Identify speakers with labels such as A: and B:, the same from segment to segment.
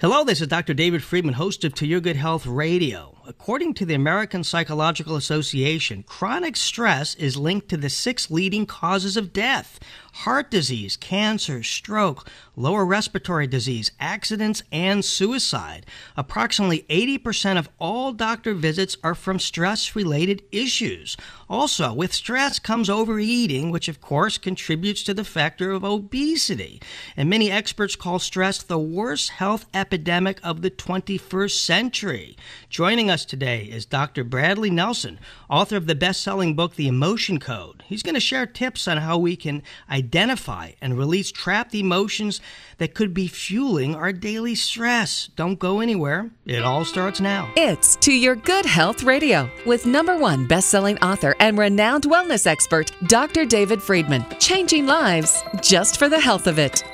A: Hello, this is Dr. David Friedman, host of To Your Good Health Radio. According to the American Psychological Association, chronic stress is linked to the six leading causes of death heart disease, cancer, stroke, lower respiratory disease, accidents, and suicide. Approximately 80% of all doctor visits are from stress related issues. Also, with stress comes overeating, which of course contributes to the factor of obesity. And many experts call stress the worst health epidemic of the 21st century. Joining us today is Dr. Bradley Nelson, author of the best selling book, The Emotion Code. He's going to share tips on how we can identify and release trapped emotions that could be fueling our daily stress. Don't go anywhere. It all starts now.
B: It's To Your Good Health Radio with number one best-selling author and renowned wellness expert, Dr. David Friedman. Changing lives just for the health of it.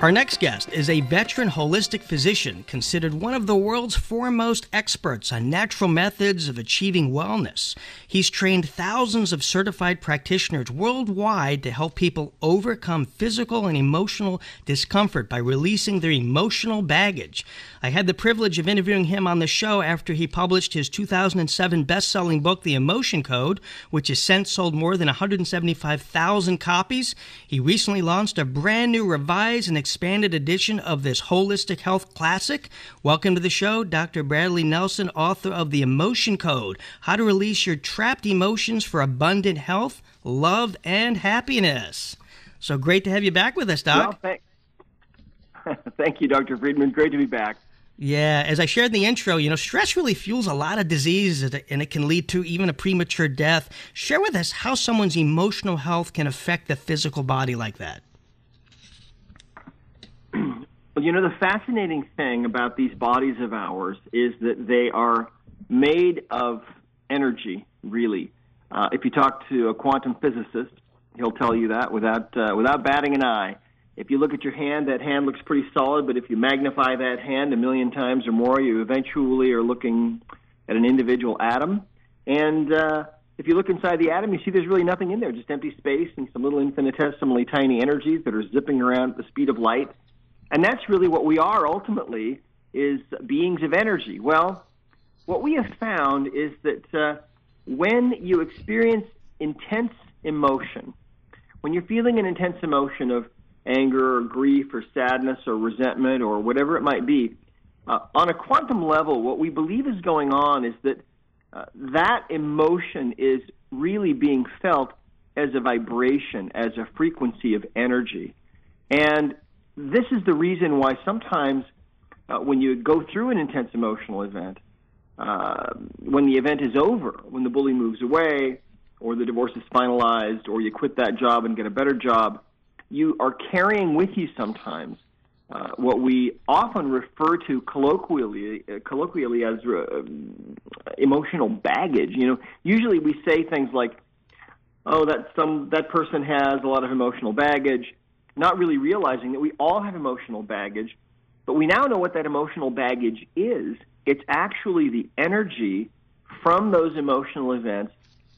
A: Our next guest is a veteran holistic physician considered one of the world's foremost experts on natural methods of achieving wellness. He's trained thousands of certified practitioners worldwide to help people overcome physical and emotional discomfort by releasing their emotional baggage. I had the privilege of interviewing him on the show after he published his 2007 best selling book, The Emotion Code, which has since sold more than 175,000 copies. He recently launched a brand new revised and expanded edition of this holistic health classic. Welcome to the show, Dr. Bradley Nelson, author of The Emotion Code How to Release Your Trapped Emotions for Abundant Health, Love, and Happiness. So great to have you back with us, Doc.
C: Well, thank, thank you, Dr. Friedman. Great to be back.
A: Yeah, as I shared in the intro, you know, stress really fuels a lot of diseases and it can lead to even a premature death. Share with us how someone's emotional health can affect the physical body like that.
C: Well, you know, the fascinating thing about these bodies of ours is that they are made of energy, really. Uh, if you talk to a quantum physicist, he'll tell you that without, uh, without batting an eye. If you look at your hand, that hand looks pretty solid, but if you magnify that hand a million times or more, you eventually are looking at an individual atom. And uh, if you look inside the atom, you see there's really nothing in there, just empty space and some little infinitesimally tiny energies that are zipping around at the speed of light and that's really what we are ultimately is beings of energy. Well, what we have found is that uh, when you experience intense emotion, when you're feeling an intense emotion of anger or grief or sadness or resentment or whatever it might be, uh, on a quantum level, what we believe is going on is that uh, that emotion is really being felt as a vibration, as a frequency of energy. And this is the reason why sometimes uh, when you go through an intense emotional event, uh, when the event is over, when the bully moves away, or the divorce is finalized, or you quit that job and get a better job, you are carrying with you sometimes uh, what we often refer to colloquially, uh, colloquially as uh, emotional baggage. You know, usually we say things like, "Oh, that some that person has a lot of emotional baggage." not really realizing that we all have emotional baggage, but we now know what that emotional baggage is. It's actually the energy from those emotional events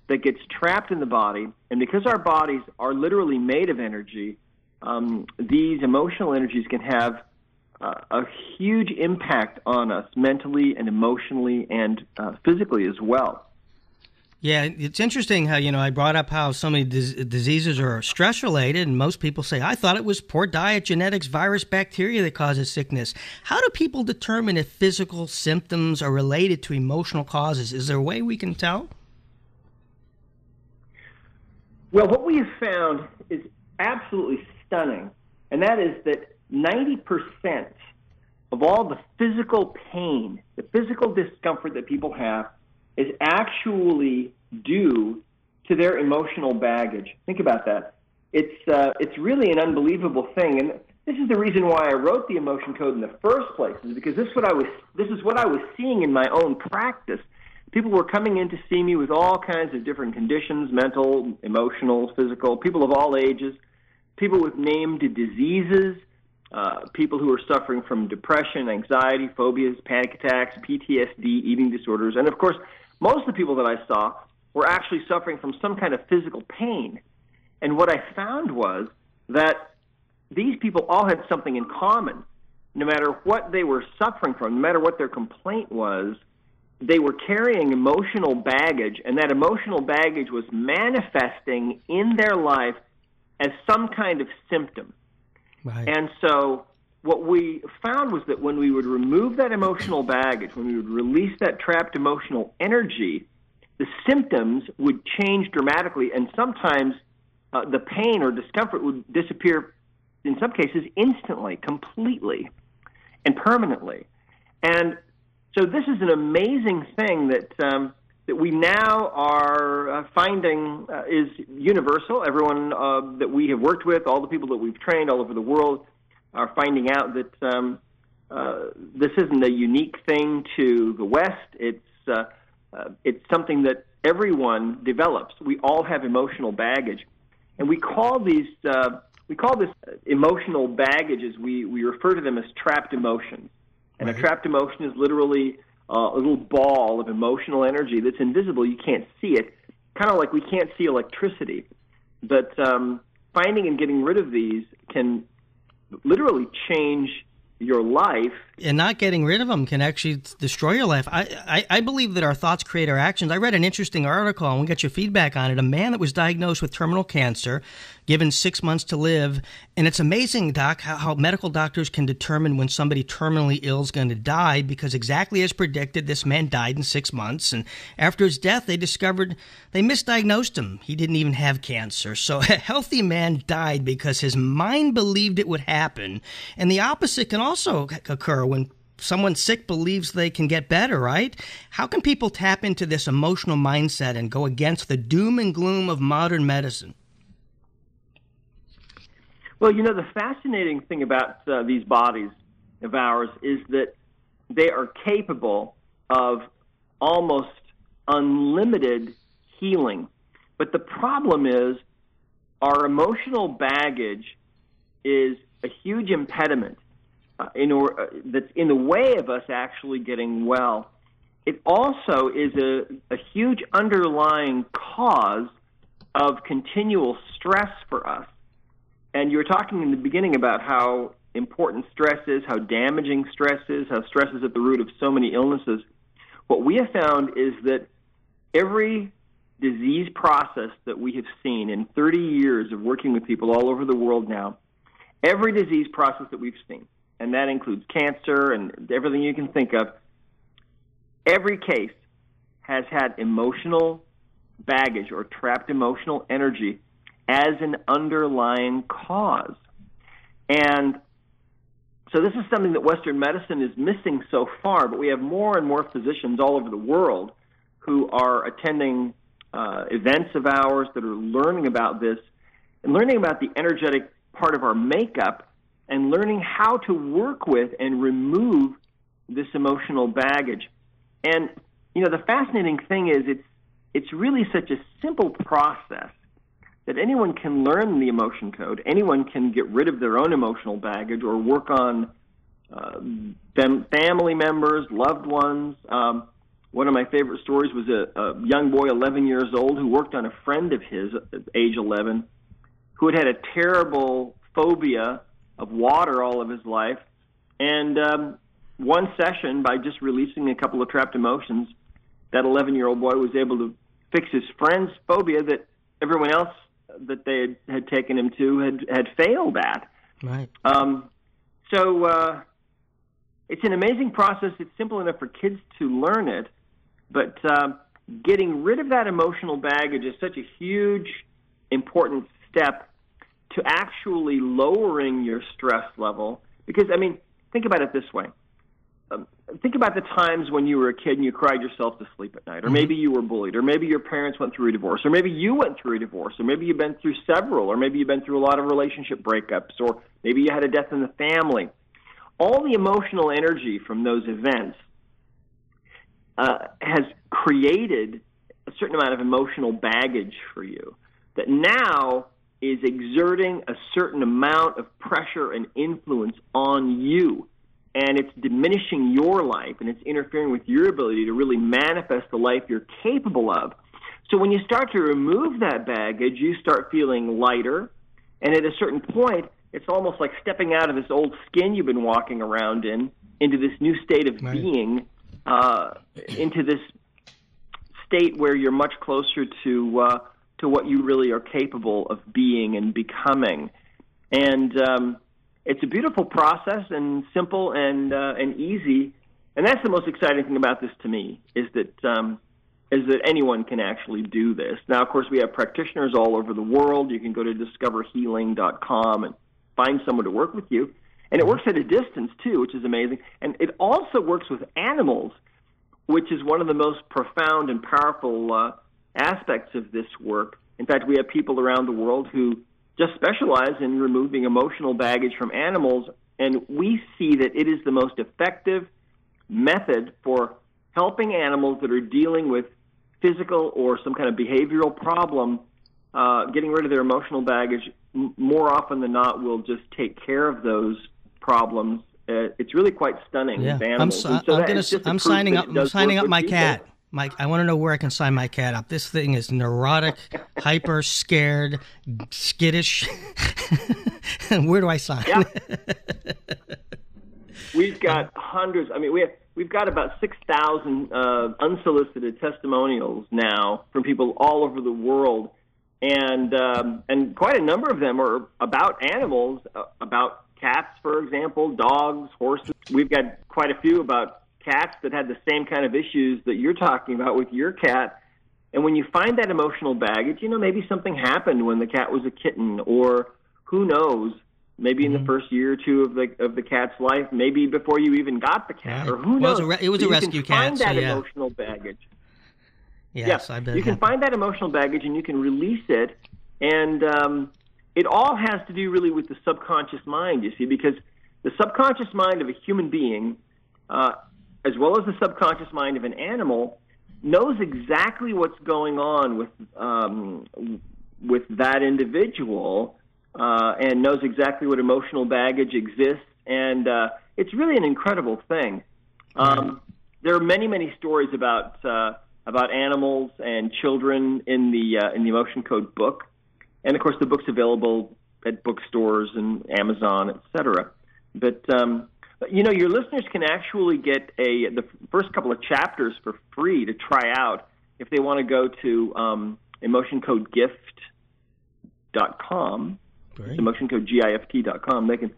C: that gets trapped in the body. And because our bodies are literally made of energy, um, these emotional energies can have uh, a huge impact on us mentally and emotionally and uh, physically as well.
A: Yeah, it's interesting how, you know, I brought up how so many dis- diseases are stress related, and most people say, I thought it was poor diet, genetics, virus, bacteria that causes sickness. How do people determine if physical symptoms are related to emotional causes? Is there a way we can tell?
C: Well, what we have found is absolutely stunning, and that is that 90% of all the physical pain, the physical discomfort that people have, is actually due to their emotional baggage. Think about that. It's uh, it's really an unbelievable thing, and this is the reason why I wrote the emotion code in the first place. Is because this is what I was this is what I was seeing in my own practice. People were coming in to see me with all kinds of different conditions, mental, emotional, physical. People of all ages, people with named diseases, uh, people who are suffering from depression, anxiety, phobias, panic attacks, PTSD, eating disorders, and of course most of the people that I saw were actually suffering from some kind of physical pain. And what I found was that these people all had something in common. no matter what they were suffering from, no matter what their complaint was, they were carrying emotional baggage, and that emotional baggage was manifesting in their life as some kind of symptom.
A: Right.
C: And so, what we found was that when we would remove that emotional baggage, when we would release that trapped emotional energy, the symptoms would change dramatically, and sometimes uh, the pain or discomfort would disappear, in some cases, instantly, completely, and permanently. And so this is an amazing thing that um, that we now are uh, finding uh, is universal. Everyone uh, that we have worked with, all the people that we've trained all over the world, are finding out that um, uh, this isn't a unique thing to the West. It's uh, uh, it's something that everyone develops. We all have emotional baggage, and we call these we call this emotional baggage. As we we refer to them as trapped emotions. And right. a trapped emotion is literally uh, a little ball of emotional energy that's invisible. You can't see it, kind of like we can't see electricity. But um, finding and getting rid of these can literally change your life.
A: And not getting rid of them can actually destroy your life. I, I, I, believe that our thoughts create our actions. I read an interesting article, and we'll get your feedback on it. A man that was diagnosed with terminal cancer given six months to live. And it's amazing, Doc, how, how medical doctors can determine when somebody terminally ill is going to die because exactly as predicted, this man died in six months. And after his death, they discovered they misdiagnosed him. He didn't even have cancer. So a healthy man died because his mind believed it would happen. And the opposite can also occur when someone sick believes they can get better, right? How can people tap into this emotional mindset and go against the doom and gloom of modern medicine?
C: Well, you know, the fascinating thing about uh, these bodies of ours is that they are capable of almost unlimited healing. But the problem is our emotional baggage is a huge impediment uh, in or, uh, that's in the way of us actually getting well. It also is a, a huge underlying cause of continual stress for us. And you were talking in the beginning about how important stress is, how damaging stress is, how stress is at the root of so many illnesses. What we have found is that every disease process that we have seen in 30 years of working with people all over the world now, every disease process that we've seen, and that includes cancer and everything you can think of, every case has had emotional baggage or trapped emotional energy as an underlying cause. And so this is something that Western medicine is missing so far, but we have more and more physicians all over the world who are attending uh, events of ours that are learning about this and learning about the energetic part of our makeup and learning how to work with and remove this emotional baggage. And you know, the fascinating thing is it's it's really such a simple process that anyone can learn the emotion code. Anyone can get rid of their own emotional baggage or work on uh, them, family members, loved ones. Um, one of my favorite stories was a, a young boy, 11 years old, who worked on a friend of his at age 11, who had had a terrible phobia of water all of his life. And um, one session, by just releasing a couple of trapped emotions, that 11 year old boy was able to fix his friend's phobia that everyone else that they had, had taken him to had had failed at.
A: Right.
C: Um, so uh, it's an amazing process. It's simple enough for kids to learn it, but uh, getting rid of that emotional baggage is such a huge, important step to actually lowering your stress level. Because I mean, think about it this way: um, think about the times when you were a kid and you cried yourself to sleep at night, or mm-hmm. maybe you were bullied, or maybe your parents went through a divorce, or maybe you went through a divorce, or maybe you've been through several, or maybe you've been through a lot of relationship breakups, or maybe you had a death in the family. All the emotional energy from those events uh, has created a certain amount of emotional baggage for you that now is exerting a certain amount of pressure and influence on you and it's diminishing your life and it's interfering with your ability to really manifest the life you're capable of. So when you start to remove that baggage, you start feeling lighter, and at a certain point, it's almost like stepping out of this old skin you've been walking around in into this new state of
A: Right.
C: being, uh, into this state where you're much closer to uh, to what you really are capable of being and becoming. And um, it's a beautiful process and simple and uh, and easy. And that's the most exciting thing about this to me is that um, is that anyone can actually do this. Now, of course, we have practitioners all over the world. You can go to discoverhealing.com and find someone to work with you. And it works at a distance too, which is amazing. And it also works with animals, which is one of the most profound and powerful uh, aspects of this work. In fact, we have people around the world who just specialize in removing emotional baggage from animals, and we see that it is the most effective method for helping animals that are dealing with physical or some kind of behavioral problem, uh, getting rid of their emotional baggage. M- more often than not, will just take care of those problems. Uh, it's really quite stunning
A: Yeah, I'm,
C: And so
A: I'm gonna
C: is
A: s-
C: just a
A: I'm signing up. I'm signing up my
C: people.
A: cat. Mike, I want to know where I can sign my cat up. This thing is neurotic, hyper, scared, skittish. where do I sign?
C: Yeah. We've got hundreds. I mean, we have we've got about six thousand uh, unsolicited testimonials now from people all over the world, and um, and quite a number of them are about animals, uh, about cats, for example, dogs, horses. We've got quite a few about cats that had the same kind of issues that you're talking about with your cat. And when you find that emotional baggage, you know, maybe something happened when the cat was a kitten, or who knows, maybe
A: Mm-hmm.
C: in the first year or two of the of the cat's life, maybe before you even got the cat,
A: Right.
C: or who
A: Well, it was
C: knows.
A: a re- it was a
C: you
A: rescue
C: can
A: cat,
C: Find
A: so
C: that
A: yeah.
C: emotional baggage.
A: Yes,
C: yeah,
A: I bet.
C: you can find that emotional baggage and you can release it, and um, it all has to do really with the subconscious mind. You see, because the subconscious mind of a human being, uh, as well as the subconscious mind of an animal, knows exactly what's going on with um, with that individual, uh, and knows exactly what emotional baggage exists, and uh, it's really an incredible thing. Um, there are many, many stories about uh, about animals and children in the uh, in the Emotion Code book, and of course the book's available at bookstores and Amazon, etc. But um, you know, your listeners can actually get a the first couple of chapters for free to try out if they want to go to um, emotioncodegift.com,
A: Great.
C: emotioncodegift.com. They can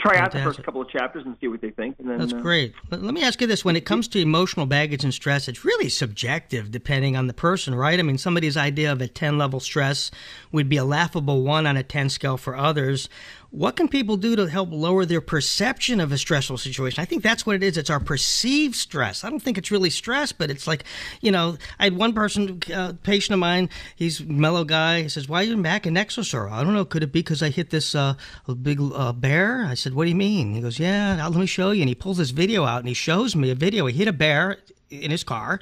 C: try out the first couple of chapters and see what they think. And then,
A: That's
C: uh,
A: great. But let me ask you this: when it comes to emotional baggage and stress, it's really subjective depending on the person, right? I mean, somebody's idea of a ten level stress would be a laughable one on a ten scale for others. What can people do to help lower their perception of a stressful situation? I think that's what it is. It's our perceived stress. I don't think it's really stress, but it's like, you know, I had one person, uh, patient of mine, he's a mellow guy. He says, Why are your back and neck so sore? I don't know. Could it be because I hit this uh, big uh, bear? I said, What do you mean? He goes, Yeah, let me show you. And he pulls this video out and he shows me a video. He hit a bear in his car,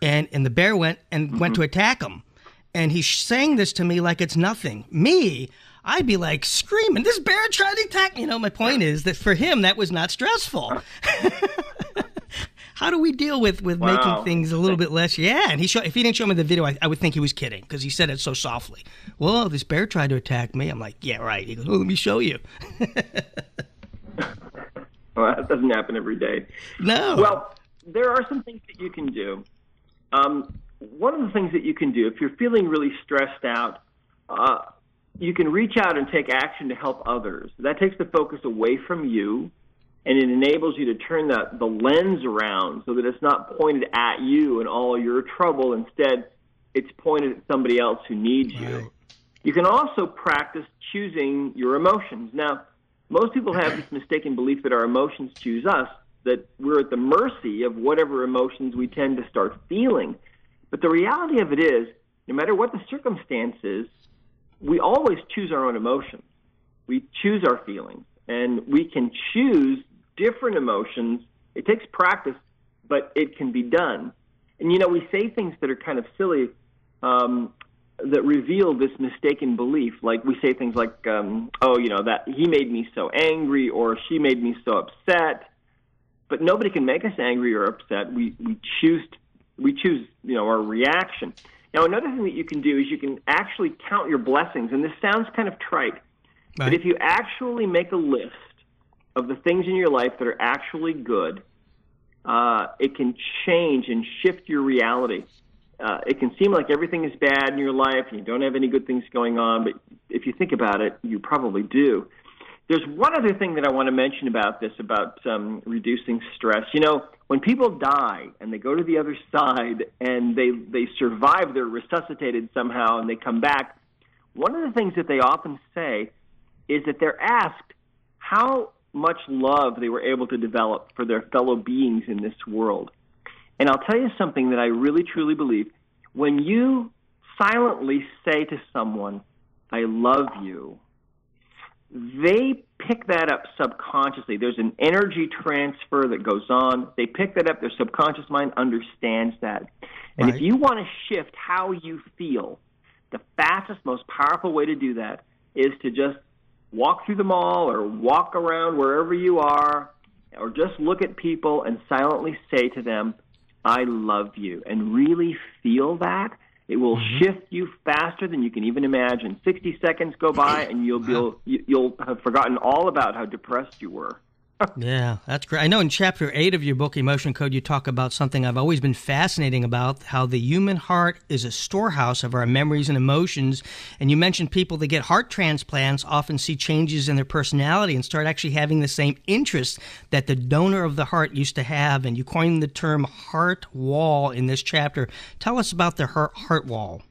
A: and, and the bear went and went to attack him. And he's saying this to me like it's nothing. Me, I'd be like screaming, "This bear tried to attack me!" You know, my point is that for him, that was not stressful. How do we deal with with
C: Wow.
A: making things a little bit less? Yeah, and he show, if he didn't show me the video, I, I would think he was kidding because he said it so softly. Well, this bear tried to attack me. I'm like, yeah, right. He goes, well, let me show you.
C: Well, that doesn't happen every day.
A: No.
C: Well, there are some things that you can do. Um, one of the things that you can do, if you're feeling really stressed out, uh, you can reach out and take action to help others. That takes the focus away from you, and it enables you to turn the, the lens around so that it's not pointed at you and all your trouble. Instead, it's pointed at somebody else who needs
A: Right.
C: you. You can also practice choosing your emotions. Now, most people have this mistaken belief that our emotions choose us, that we're at the mercy of whatever emotions we tend to start feeling. But the reality of it is, no matter what the circumstances, we always choose our own emotions. We choose our feelings, and we can choose different emotions. It takes practice, but it can be done. And you know, we say things that are kind of silly um, that reveal this mistaken belief. Like we say things like, um, "Oh, you know that he made me so angry," or "She made me so upset." But nobody can make us angry or upset. We we choose we choose you know our reaction. Now another thing that you can do is you can actually count your blessings, and this sounds kind of trite,
A: Right.
C: But if you actually make a list of the things in your life that are actually good, uh, it can change and shift your reality. Uh, it can seem like everything is bad in your life and you don't have any good things going on, but if you think about it, you probably do. There's one other thing that I want to mention about this, about um, reducing stress. You know, when people die and they go to the other side and they they survive, they're resuscitated somehow and they come back. One of the things that they often say is that they're asked how much love they were able to develop for their fellow beings in this world. And I'll tell you something that I really truly believe. When you silently say to someone, I love you, they pick that up subconsciously. There's an energy transfer that goes on. They pick that up. Their subconscious mind understands that. And
A: Right.
C: if you want to shift how you feel, the fastest, most powerful way to do that is to just walk through the mall or walk around wherever you are or just look at people and silently say to them, I love you, and really feel that. It will mm-hmm. shift you faster than you can even imagine. 60 seconds go by and you'll be, you- you'll have forgotten all about how depressed you were.
A: Yeah, that's great. I know in chapter eight of your book, Emotion Code, you talk about something I've always been fascinating about how the human heart is a storehouse of our memories and emotions. And you mentioned people that get heart transplants often see changes in their personality and start actually having the same interests that the donor of the heart used to have. And you coined the term heart wall in this chapter. Tell us about the heart, heart wall.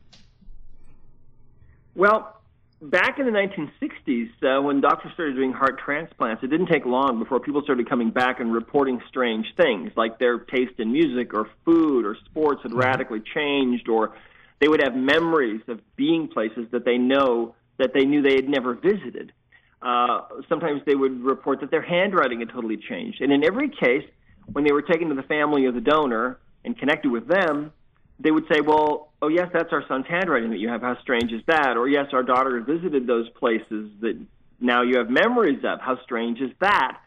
C: Well, back in the 1960s, uh, when doctors started doing heart transplants, it didn't take long before people started coming back and reporting strange things, like their taste in music or food or sports had radically changed, or they would have memories of being places that they know that they knew they had never visited. Uh, sometimes they would report that their handwriting had totally changed. And in every case, when they were taken to the family of the donor and connected with them, they would say, "Well, oh yes, that's our son's handwriting that you have. How strange is that?" Or yes, our daughter visited those places that now you have memories of. How strange is that?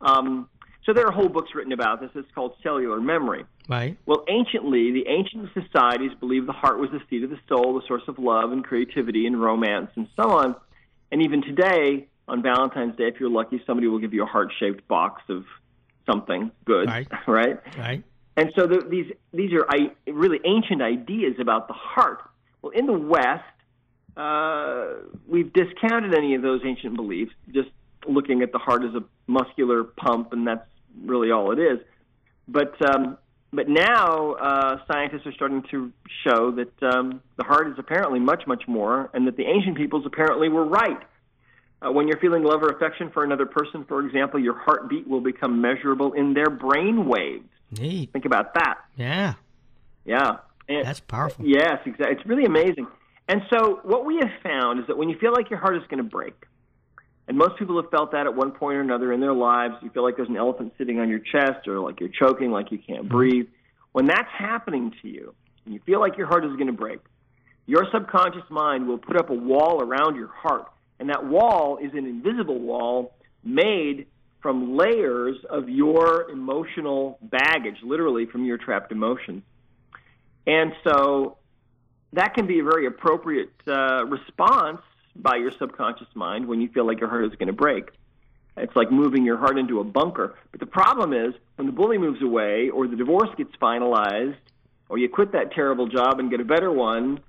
C: Um, so there are whole books written about this. It's called cellular memory.
A: Right?
C: Well, anciently, the ancient societies believed the heart was the seat of the soul, the source of love and creativity and romance and so on. And even today, on Valentine's Day, if you're lucky, somebody will give you a heart-shaped box of something good,
A: Right.
C: right?
A: Right?
C: And so the, these these are I, really ancient ideas about the heart. Well, in the West, uh, we've discounted any of those ancient beliefs, just looking at the heart as a muscular pump, and that's really all it is. But um, but now uh, scientists are starting to show that um, the heart is apparently much much more, and that the ancient peoples apparently were right. Uh, when you're feeling love or affection for another person, for example, your heartbeat will become measurable in their brain waves.
A: Neat.
C: Think about that.
A: Yeah.
C: Yeah. And-
A: That's powerful.
C: Yes, exactly. It's really amazing. And so, what we have found is that when you feel like your heart is going to break, and most people have felt that at one point or another in their lives, you feel like there's an elephant sitting on your chest, or like you're choking, like you can't mm-hmm. breathe. When that's happening to you, and you feel like your heart is going to break, your subconscious mind will put up a wall around your heart. And that wall is an invisible wall made from layers of your emotional baggage, literally from your trapped emotions. And so that can be a very appropriate uh, response by your subconscious mind when you feel like your heart is going to break. It's like moving your heart into a bunker. But the problem is when the bully moves away or the divorce gets finalized or you quit that terrible job and get a better one,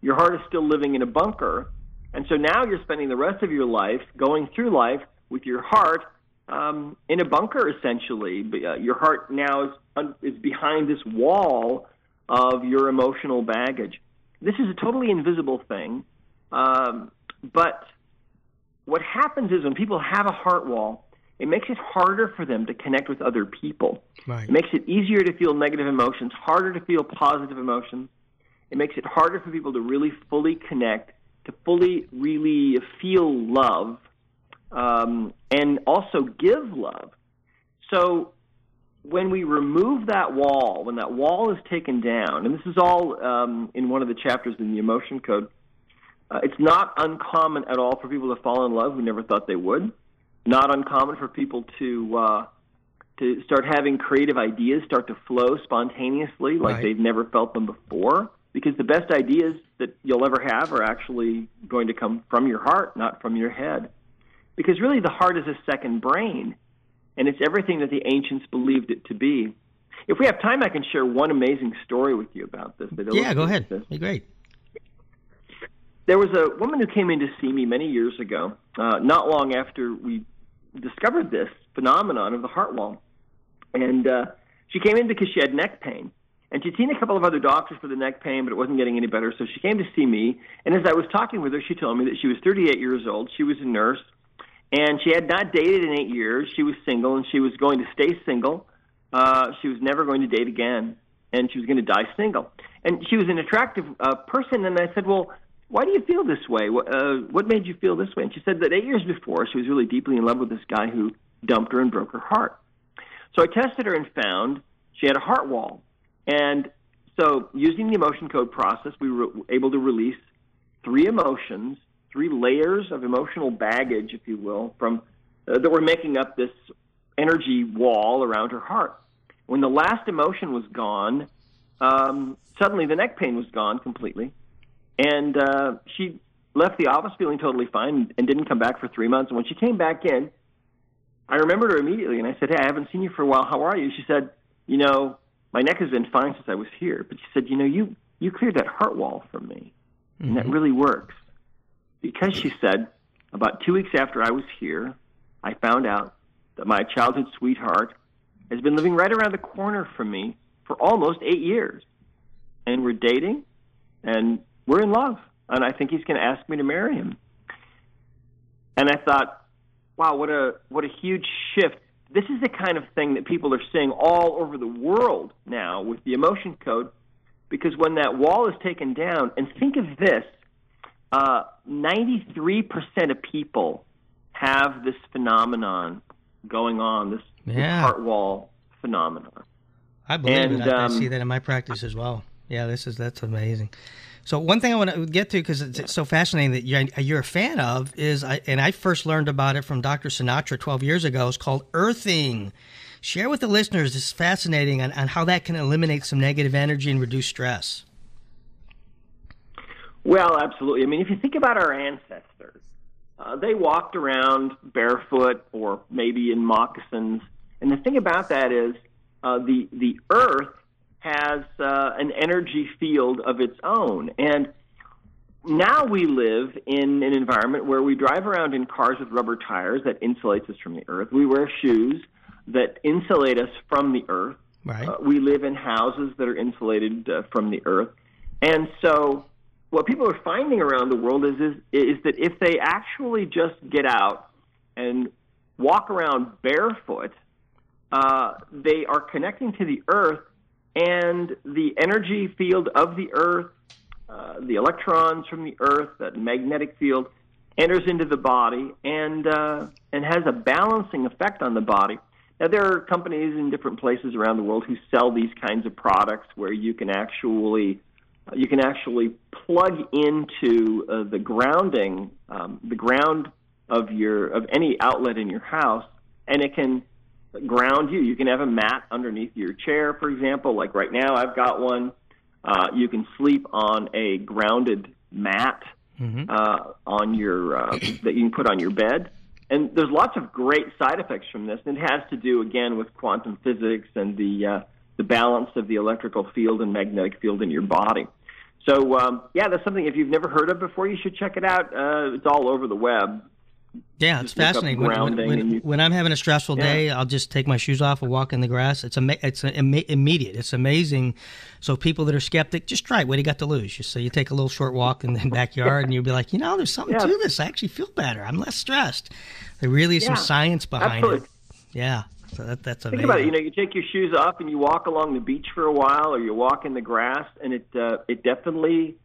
C: your heart is still living in a bunker. And so now you're spending the rest of your life going through life with your heart um, in a bunker, essentially. But, uh, your heart now is, un- is behind this wall of your emotional baggage. This is a totally invisible thing. Um, but what happens is when people have a heart wall, it makes it harder for them to connect with other people.
A: Right.
C: It makes it easier to feel negative emotions, harder to feel positive emotions. It makes it harder for people to really fully connect, to fully, really feel love, um, and also give love. So when we remove that wall, when that wall is taken down, and this is all um, in one of the chapters in the emotion code, uh, it's not uncommon at all for people to fall in love who never thought they would. Not uncommon for people to uh, to start having creative ideas start to flow spontaneously, like
A: Right.
C: they've never felt them before. Because the best ideas that you'll ever have are actually going to come from your heart, not from your head. Because really the heart is a second brain, and it's everything that the ancients believed it to be. If we have time, I can share one amazing story with you about this.
A: Yeah, go ahead. This. Be great.
C: There was a woman who came in to see me many years ago, uh, not long after we discovered this phenomenon of the heart wall. And uh, she came in because she had neck pain. And she'd seen a couple of other doctors for the neck pain, but it wasn't getting any better. So she came to see me. And as I was talking with her, she told me that she was 38 years old. She was a nurse. And she had not dated in eight years. She was single, and she was going to stay single. Uh, she was never going to date again, and she was going to die single. And she was an attractive uh, person. And I said, Well, why do you feel this way? What, uh, what made you feel this way? And she said that eight years before, she was really deeply in love with this guy who dumped her and broke her heart. So I tested her and found she had a heart wall. And so, using the emotion code process, we were able to release three emotions, three layers of emotional baggage, if you will, from uh, that were making up this energy wall around her heart. When the last emotion was gone, um, suddenly the neck pain was gone completely, and uh, she left the office feeling totally fine and didn't come back for three months. And when she came back in, I remembered her immediately, and I said, "Hey, I haven't seen you for a while. How are you?" She said, "You know, my neck has been fine since I was here." But she said, "You know, you you cleared that heart wall from me, mm-hmm. and that mm-hmm. really works." Because she said, about two weeks after I was here, I found out that my childhood sweetheart has been living right around the corner from me for almost eight years, and we're dating, and we're in love, and I think he's going to ask me to marry him. And I thought, wow, what a what a huge shift. This is the kind of thing that people are seeing all over the world now with the emotion code, because when that wall is taken down, and think of this, uh, 93% of people have this phenomenon going on, this, yeah. this heart wall phenomenon.
A: I believe and, it. I, um, I see that in my practice as well. Yeah, this is that's amazing. So one thing I want to get to because it's so fascinating that you're, a fan of is, and I first learned about it from Dr. Sinatra 12 years ago. It's called earthing. Share with the listeners. This is fascinating on, on how that can eliminate some negative energy and reduce stress.
C: Well, absolutely. I mean, if you think about our ancestors, uh, they walked around barefoot or maybe in moccasins. And the thing about that is uh, the the earth has uh, an energy field of its own. And now we live in an environment where we drive around in cars with rubber tires that insulates us from the earth. We wear shoes that insulate us from the earth.
A: Right. Uh,
C: we live in houses that are insulated uh, from the earth. And so what people are finding around the world is, is is that if they actually just get out and walk around barefoot, uh, they are connecting to the earth and the energy field of the Earth, uh, the electrons from the Earth, that magnetic field, enters into the body and uh, and has a balancing effect on the body. Now there are companies in different places around the world who sell these kinds of products where you can actually you can actually plug into uh, the grounding um, the ground of your of any outlet in your house, and it can ground you. You can have a mat underneath your chair, for example. Like right now, I've got one. Uh, you can sleep on a grounded mat mm-hmm. uh, on your uh, that you can put on your bed. And there's lots of great side effects from this. And it has to do again with quantum physics and the uh, the balance of the electrical field and magnetic field in your body. So um, yeah, that's something if you've never heard of before, you should check it out. Uh, it's all over the web.
A: Yeah, it's fascinating. When, when, when, you, when, I'm having a stressful yeah. day, I'll just take my shoes off and walk in the grass. It's ama- it's Im- immediate. It's amazing. So people that are skeptic, just try it. What do you got to lose? So you take a little short walk in the backyard, and you'll be like, you know, there's something yeah. to this. I actually feel better. I'm less stressed. There really is yeah, some science behind absolutely. it. Yeah. So that, that's amazing.
C: Think about it. You know, you take your shoes off and you walk along the beach for a while, or you walk in the grass, and it uh, it definitely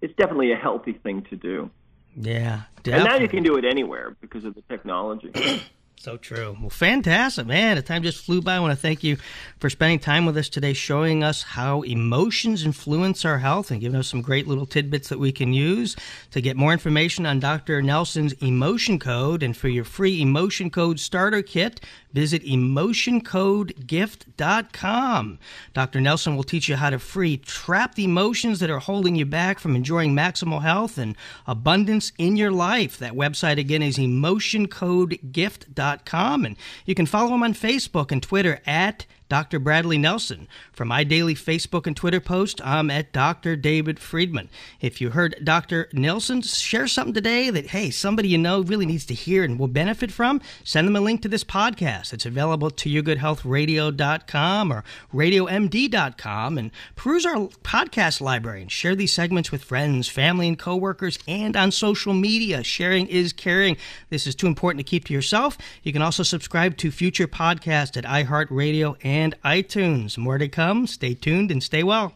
C: it's definitely a healthy thing to do.
A: Yeah,
C: definitely. and now you can do it anywhere because of the technology.
A: So true. Well, fantastic, man. The time just flew by. I want to thank you for spending time with us today, showing us how emotions influence our health and giving us some great little tidbits that we can use. To get more information on Dr. Nelson's emotion code and for your free emotion code starter kit, visit emotioncodegift.com. Dr. Nelson will teach you how to free trapped emotions that are holding you back from enjoying maximal health and abundance in your life. That website again is emotioncodegift.com and you can follow him on Facebook and Twitter at Dr. Bradley Nelson. For my daily Facebook and Twitter post, I'm at Dr. David Friedman. If you heard Dr. Nelson share something today that, hey, somebody you know really needs to hear and will benefit from, send them a link to this podcast. It's available to yourgoodhealthradio.com or radiomd.com and peruse our podcast library and share these segments with friends, family, and coworkers and on social media. Sharing is caring. This is too important to keep to yourself. You can also subscribe to future podcasts at iHeartRadio and and iTunes. More to come. Stay tuned and stay well.